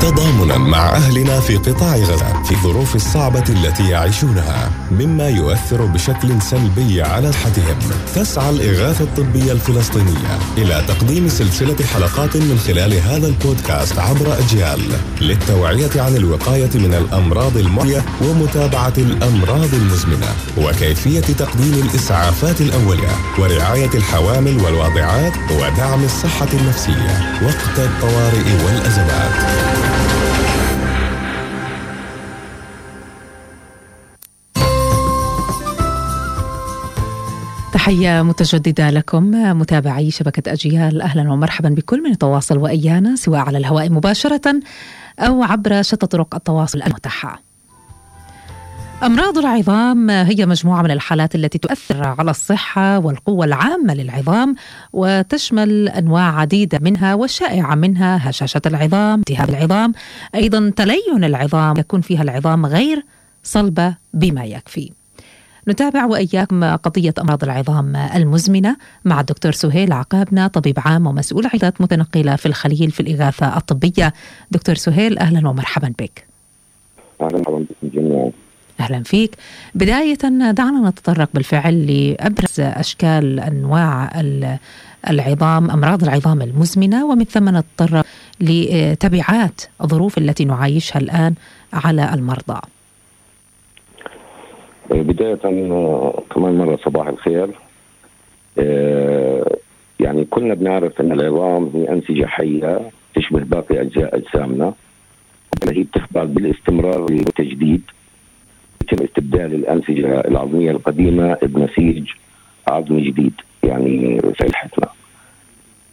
تضامنا مع أهلنا في قطاع غزة في الظروف الصعبة التي يعيشونها مما يؤثر بشكل سلبي على صحتهم. تسعى الإغاثة الطبية الفلسطينية إلى تقديم سلسلة حلقات من خلال هذا البودكاست عبر أجيال للتوعية عن الوقاية من الأمراض المعدية ومتابعة الأمراض المزمنة وكيفية تقديم الإسعافات الأولية ورعاية الحوامل والواضعات ودعم الصحة النفسية وقت الطوارئ والأزمات. تحية متجددة لكم متابعي شبكة أجيال أهلا ومرحبا بكل من يتواصل وإيانا سواء على الهواء مباشرة أو عبر شتى طرق التواصل المتاحة. أمراض العظام هي مجموعة من الحالات التي تؤثر على الصحة والقوة العامة للعظام وتشمل أنواع عديدة منها والشائعة منها هشاشة العظام، التهاب العظام، أيضا تلين العظام يكون فيها العظام غير صلبة بما يكفي. نتابع وإياكم قضية أمراض العظام المزمنة مع الدكتور سهيل عقابنا طبيب عام ومسؤول عيادات متنقلة في الخليل في الإغاثة الطبية دكتور سهيل أهلا ومرحبا بك أهلا فيك. بداية دعنا نتطرق بالفعل لأبرز أشكال أنواع العظام أمراض العظام المزمنة ومن ثم نتطرق لتبعات الظروف التي نعايشها الآن على المرضى. بداية كمان مرة صباح الخير يعني كلنا بنعرف أن العظام هي أنسجة حية تشبه باقي أجزاء أجسامنا هي بتخضع بالاستمرار والتجديد يتم استبدال الأنسجة العظمية القديمة بنسيج عظمي جديد يعني صحتنا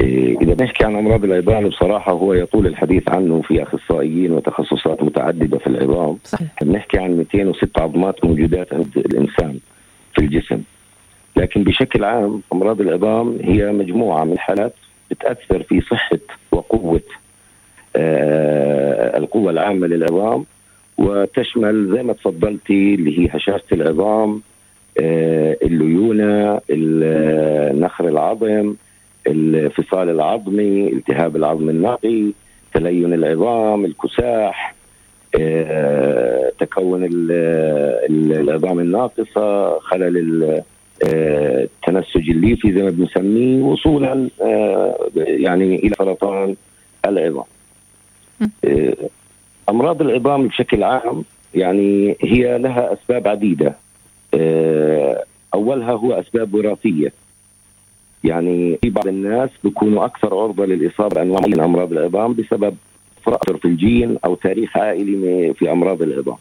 إذا بنحكي عن أمراض العظام بصراحة هو يطول الحديث عنه في أخصائيين وتخصصات متعددة في العظام. صحيح. بنحكي عن 206 عظمات موجودات عند الإنسان في الجسم. لكن بشكل عام أمراض العظام هي مجموعة من الحالات بتأثر في صحة وقوة آه القوة العامة للعظام. وتشمل زي ما تفضلتي اللي هي هشاشة العظام آه الليونة نخر العظم الفصال العظمي التهاب العظم النقي تلين العظام الكساح آه، تكون العظام الناقصة خلل التنسج الليفي زي ما بنسميه وصولا آه، يعني إلى سرطان العظام. آه، أمراض العظام بشكل عام يعني هي لها أسباب عديدة أولها هو أسباب وراثية يعني في بعض الناس بيكونوا أكثر عرضة للإصابة بأنواع من أمراض العظام بسبب فرق في الجين أو تاريخ عائلي في أمراض العظام.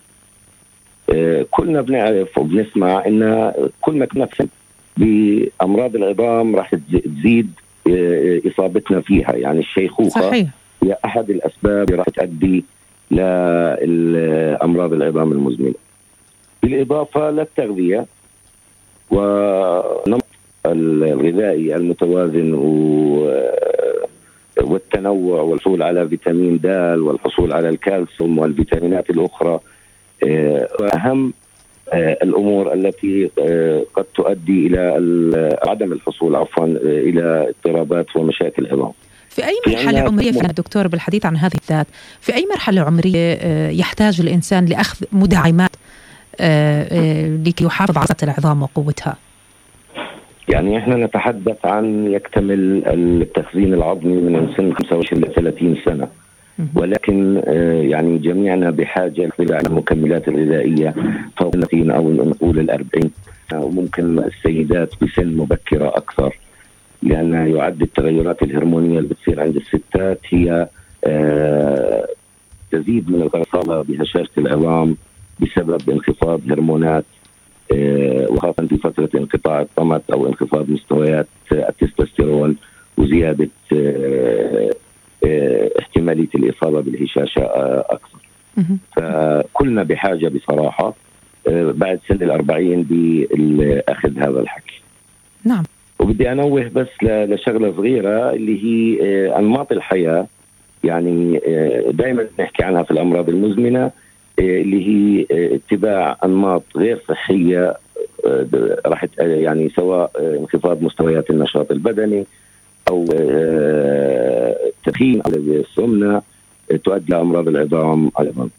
آه، كلنا بنعرف وبنسمع إن كل ما كنا بأمراض العظام راح تزيد آه، إصابتنا فيها يعني الشيخوخة صحيح. هي أحد الأسباب اللي راح تؤدي لامراض العظام المزمنة. بالإضافة للتغذية ونمط الغذائي المتوازن والتنوع والحصول على فيتامين د والحصول على الكالسيوم والفيتامينات الأخرى أهم الأمور التي قد تؤدي إلى عدم الحصول عفوا إلى اضطرابات ومشاكل عظام. في أي مرحلة عمرية في دكتور بالحديث عن هذه الذات، في أي مرحلة عمرية يحتاج الإنسان لأخذ مدعمات لكي يحافظ على العظام وقوتها؟ يعني إحنا نتحدث عن يكتمل التخزين العظمي من سن 25 ل 30 سنة. ولكن يعني جميعنا بحاجة إلى المكملات الغذائية فوق 30 أو نقول ال 40 وممكن السيدات بسن مبكرة أكثر. لأن يعد التغيرات الهرمونية اللي بتصير عند الستات هي تزيد من الاصابه بهشاشة العظام بسبب انخفاض هرمونات وخاصة في فترة انقطاع الطمث أو انخفاض مستويات التستوستيرون وزيادة احتمالية الإصابة بالهشاشة أكثر. فكلنا بحاجة بصراحة بعد سن الأربعين بأخذ هذا الحكي. نعم. وبدي أنوه بس لشغلة صغيرة اللي هي أنماط الحياة يعني دائما نحكي عنها في الأمراض المزمنة اللي هي اتباع أنماط غير صحية راح يعني سواء انخفاض مستويات النشاط البدني أو التدخين أو السمنة تؤدي إلى أمراض العظام أيضا.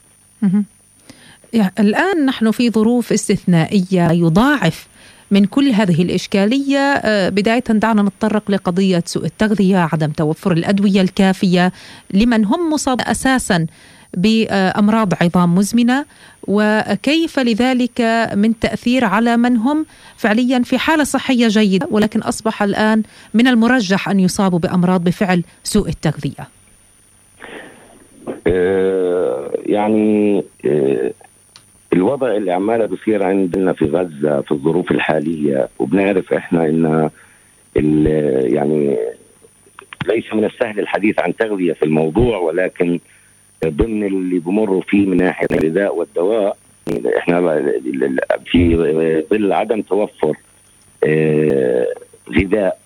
الآن نحن في ظروف استثنائية يضاعف من كل هذه الإشكالية آه، بداية دعنا نتطرق لقضية سوء التغذية عدم توفر الأدوية الكافية لمن هم مصاب أساسا بأمراض عظام مزمنة وكيف لذلك من تأثير على من هم فعليا في حالة صحية جيدة ولكن أصبح الآن من المرجح أن يصابوا بأمراض بفعل سوء التغذية. آه، يعني آه، الوضع اللي عماله بصير عندنا في غزة في الظروف الحالية وبنعرف إحنا إن يعني ليس من السهل الحديث عن تغذية في الموضوع ولكن ضمن اللي بمروا فيه من ناحية الغذاء والدواء إحنا في ظل عدم توفر آه، غذاء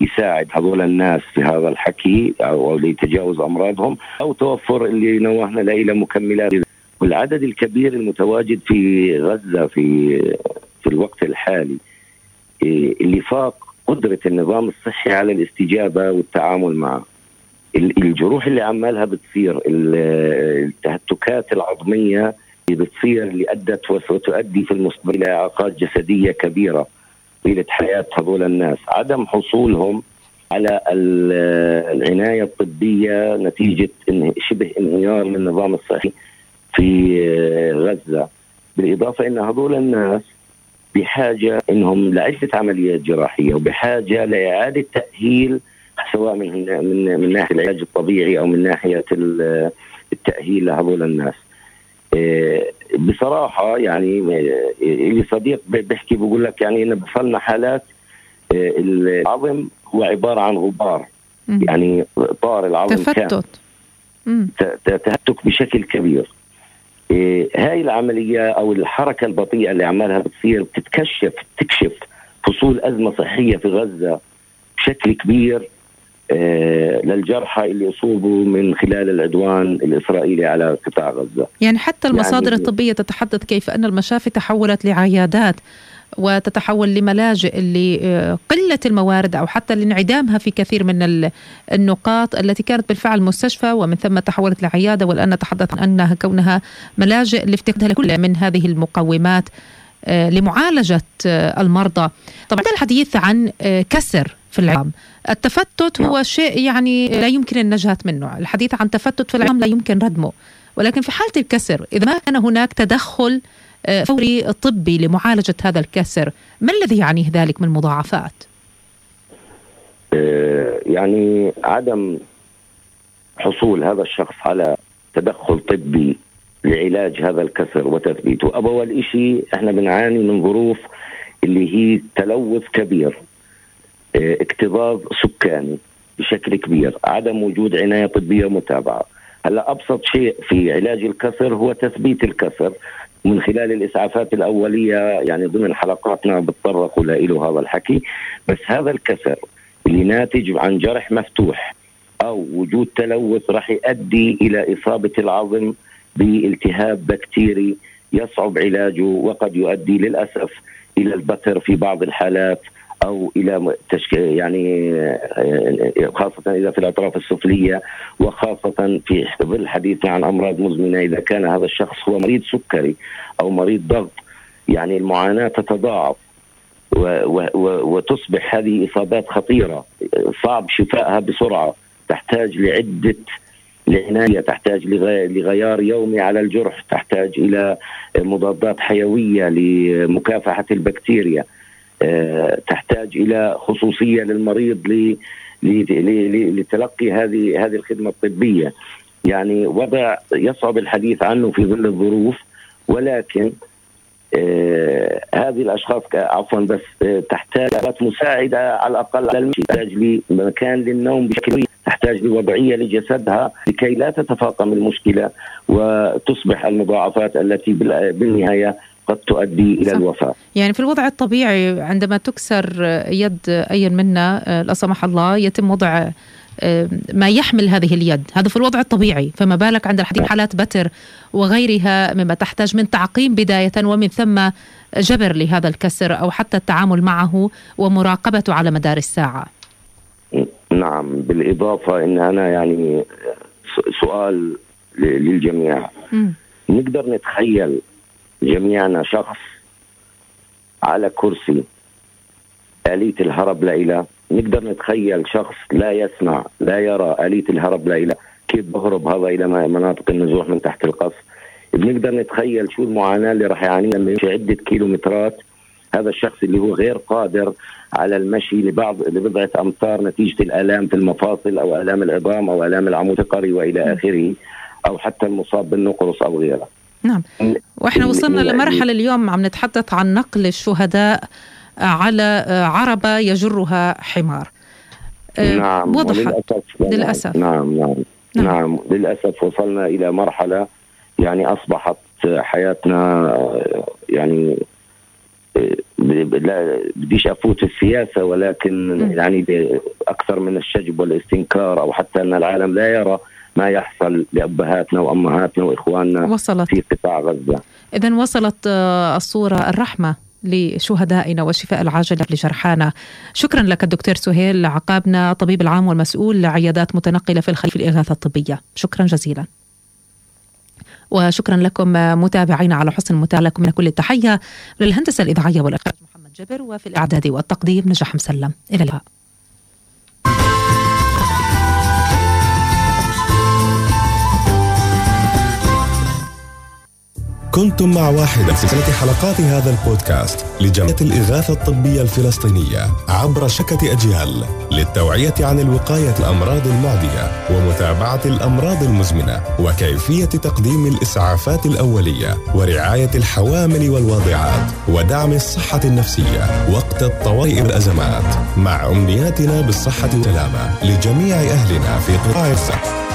يساعد هذول الناس في هذا الحكي أو لتجاوز أمراضهم أو توفر اللي نوهنا إلى مكملات. والعدد الكبير المتواجد في غزة في في الوقت الحالي إيه، اللي فاق قدرة النظام الصحي على الاستجابة والتعامل معه. الجروح اللي عمالها بتصير التهتكات العظمية اللي بتصير اللي أدت وتؤدي في المستقبل إلى إعاقات جسدية كبيرة طيله حياة هذول الناس. عدم حصولهم على العناية الطبية نتيجة شبه انهيار للنظام الصحي. في غزة. بالإضافة إن هذول الناس بحاجة إنهم لعدة عمليات جراحية وبحاجة لإعادة تأهيل سواء من من من ناحية العلاج الطبيعي أو من ناحية التأهيل لهذول الناس. إيه، بصراحة يعني لي صديق بيحكي بقول لك يعني انه بصلنا حالات العظم هو عبارة عن غبار. يعني طار العظم تفتت. تهتك بشكل كبير. هاي العملية أو الحركة البطيئة اللي عمالها بتصير بتتكشف تكشف فصول أزمة صحية في غزة بشكل كبير آه، للجرحى اللي اصيبوا من خلال العدوان الإسرائيلي على قطاع غزة. يعني حتى المصادر يعني الطبية تتحدث كيف أن المشافي تحولت لعيادات وتتحول لملاجئ لقلة الموارد أو حتى لانعدامها في كثير من النقاط التي كانت بالفعل مستشفى ومن ثم تحولت لعيادة والآن نتحدث عن أنها كونها ملاجئ لافتقادها لكل من هذه المقومات آه، لمعالجة آه، المرضى. طبعا الحديث عن آه، كسر في العظام. التفتت هو شيء يعني لا يمكن النجاة منه. الحديث عن تفتت في العظام لا يمكن ردمه. ولكن في حالة الكسر إذا ما كان هناك تدخل فوري طبي لمعالجة هذا الكسر. ما الذي يعنيه ذلك من مضاعفات؟ يعني عدم حصول هذا الشخص على تدخل طبي لعلاج هذا الكسر وتثبيته. أول شيء إحنا بنعاني من ظروف اللي هي تلوث كبير آه، اكتظاظ سكاني بشكل كبير عدم وجود عناية طبية متابعة. هلا أبسط شيء في علاج الكسر هو تثبيت الكسر من خلال الإسعافات الأولية يعني ضمن حلقاتنا بتطرقوا له هذا الحكي. بس هذا الكسر اللي ناتج عن جرح مفتوح أو وجود تلوث راح يؤدي إلى إصابة العظم بالتهاب بكتيري يصعب علاجه وقد يؤدي للأسف إلى البتر في بعض الحالات. أو إلى تشك... يعني آه، خاصة إذا في الأطراف السفلية وخاصة في ظل حديثنا عن أمراض مزمنة إذا كان هذا الشخص هو مريض سكري أو مريض ضغط يعني المعاناة تتضاعف و... و... و... وتصبح هذه إصابات خطيرة صعب شفائها بسرعة تحتاج لعدة العناية تحتاج لغيار يومي على الجرح تحتاج إلى مضادات حيوية لمكافحة البكتيريا. آه، تحتاج إلى خصوصية للمريض لتلقي هذه هذه الخدمة الطبية. يعني وضع يصعب الحديث عنه في ظل الظروف ولكن آه هذه الأشخاص عفوا بس آه تحتاج مساعدة على الأقل على المشي تحتاج لمكان للنوم بشكل تحتاج لوضعية لجسدها لكي لا تتفاقم المشكلة وتصبح المضاعفات التي بالنهاية قد تؤدي إلى صح. الوفاة. يعني في الوضع الطبيعي عندما تكسر يد أي منا لا سمح الله يتم وضع ما يحمل هذه اليد هذا في الوضع الطبيعي فما بالك عند الحديث حالات بتر وغيرها مما تحتاج من تعقيم بداية ومن ثم جبر لهذا الكسر أو حتى التعامل معه ومراقبته على مدار الساعة نعم بالإضافة أن أنا يعني سؤال للجميع م. نقدر نتخيل جميعنا شخص على كرسي آلية الهرب لإله نقدر نتخيل شخص لا يسمع لا يرى آلية الهرب لإله كيف بهرب هذا إلى مناطق النزوح من تحت القصف؟ بنقدر نتخيل شو المعاناة اللي راح يعانيها يمشي عدة كيلومترات. هذا الشخص اللي هو غير قادر على المشي لبعض لبضعة أمتار نتيجة الآلام في المفاصل أو آلام العظام أو آلام العمود الفقري وإلى آخره أو حتى المصاب بالنقرص أو غيره. نعم. وإحنا وصلنا لمرحلة اليوم عم نتحدث عن نقل الشهداء على عربة يجرها حمار. نعم وضحت للأسف للأسف. نعم نعم. نعم, نعم للأسف وصلنا إلى مرحلة يعني أصبحت حياتنا يعني لا بديش أفوت السياسة ولكن يعني أكثر من الشجب والاستنكار أو حتى أن العالم لا يرى ما يحصل لأبهاتنا وأمهاتنا وإخواننا وصلت. في قطاع غزة. اذا وصلت الصورة الرحمة لشهدائنا والشفاء العاجل لجرحانا شكرا لك الدكتور سهيل عقابنا طبيب العام والمسؤول لعيادات متنقلة في الخليف الإغاثة الطبية. شكرا جزيلا. وشكرا لكم متابعينا على حسن المتابعة. لكم من كل التحية للهندسة الإذاعية والإخراج محمد جبر وفي الإعداد والتقديم نجاح مسلم. إلى اللقاء. كنتم مع واحدة سلسلة حلقات هذا البودكاست لجمعية الإغاثة الطبية الفلسطينية عبر شكة أجيال للتوعية عن الوقاية الأمراض المعدية ومتابعة الأمراض المزمنة وكيفية تقديم الإسعافات الأولية ورعاية الحوامل والواضعات ودعم الصحة النفسية وقت الطوارئ والأزمات مع أمنياتنا بالصحة والسلامة لجميع أهلنا في قطاع الصحة.